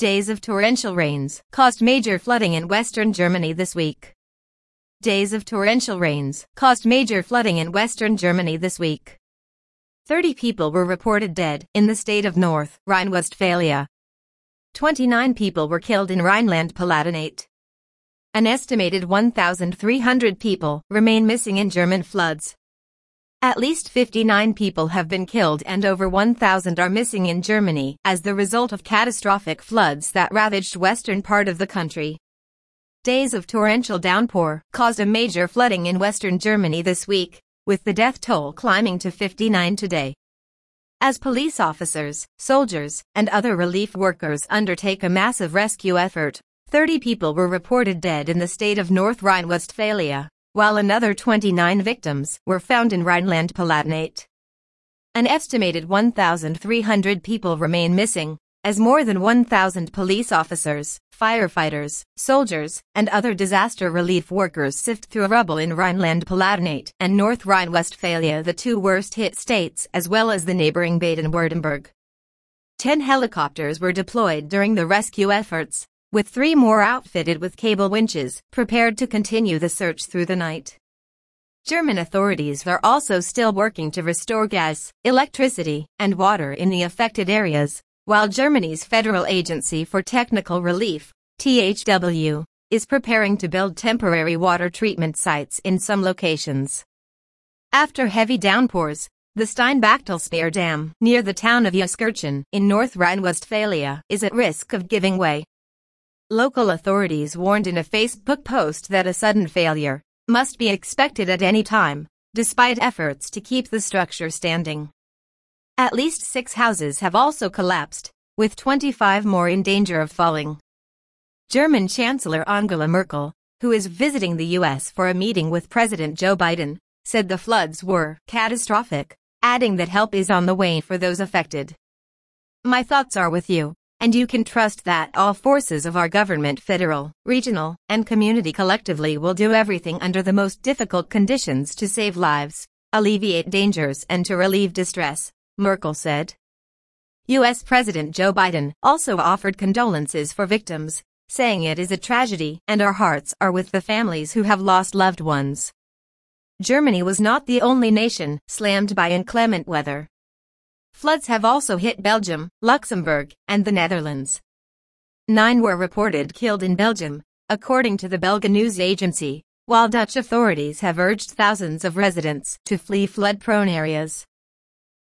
Days of torrential rains caused major flooding in western Germany this week. Days of torrential rains caused major flooding in western Germany this week. 30 people were reported dead in the state of North Rhine-Westphalia. 29 people were killed in Rhineland-Palatinate. An estimated 1,300 people remain missing in German floods. At least 59 people have been killed and over 1,000 are missing in Germany as the result of catastrophic floods that ravaged western part of the country. Days of torrential downpour caused a major flooding in western Germany this week, with the death toll climbing to 59 today. As police officers, soldiers, and other relief workers undertake a massive rescue effort, 30 people were reported dead in the state of North Rhine-Westphalia, while another 29 victims were found in Rhineland-Palatinate. An estimated 1,300 people remain missing, as more than 1,000 police officers, firefighters, soldiers, and other disaster relief workers sift through rubble in Rhineland-Palatinate and North Rhine-Westphalia the two worst-hit states as well as the neighboring Baden-Württemberg. Ten helicopters were deployed during the rescue efforts, with three more outfitted with cable winches, prepared to continue the search through the night. German authorities are also still working to restore gas, electricity, and water in the affected areas, while Germany's Federal Agency for Technical Relief, THW, is preparing to build temporary water treatment sites in some locations. After heavy downpours, the Steinbachtalsperre Dam, near the town of Euskirchen in North Rhine-Westphalia, is at risk of giving way. Local authorities warned in a Facebook post that a sudden failure must be expected at any time, despite efforts to keep the structure standing. At least six houses have also collapsed, with 25 more in danger of falling. German Chancellor Angela Merkel, who is visiting the U.S. for a meeting with President Joe Biden, said the floods were catastrophic, adding that help is on the way for those affected. My thoughts are with you and you can trust that all forces of our government federal, regional, and community collectively will do everything under the most difficult conditions to save lives, alleviate dangers and to relieve distress, Merkel said. U.S. President Joe Biden also offered condolences for victims, saying it is a tragedy and our hearts are with the families who have lost loved ones. Germany was not the only nation slammed by inclement weather. Floods have also hit Belgium, Luxembourg, and the Netherlands. Nine were reported killed in Belgium, according to the Belga news agency, while Dutch authorities have urged thousands of residents to flee flood-prone areas.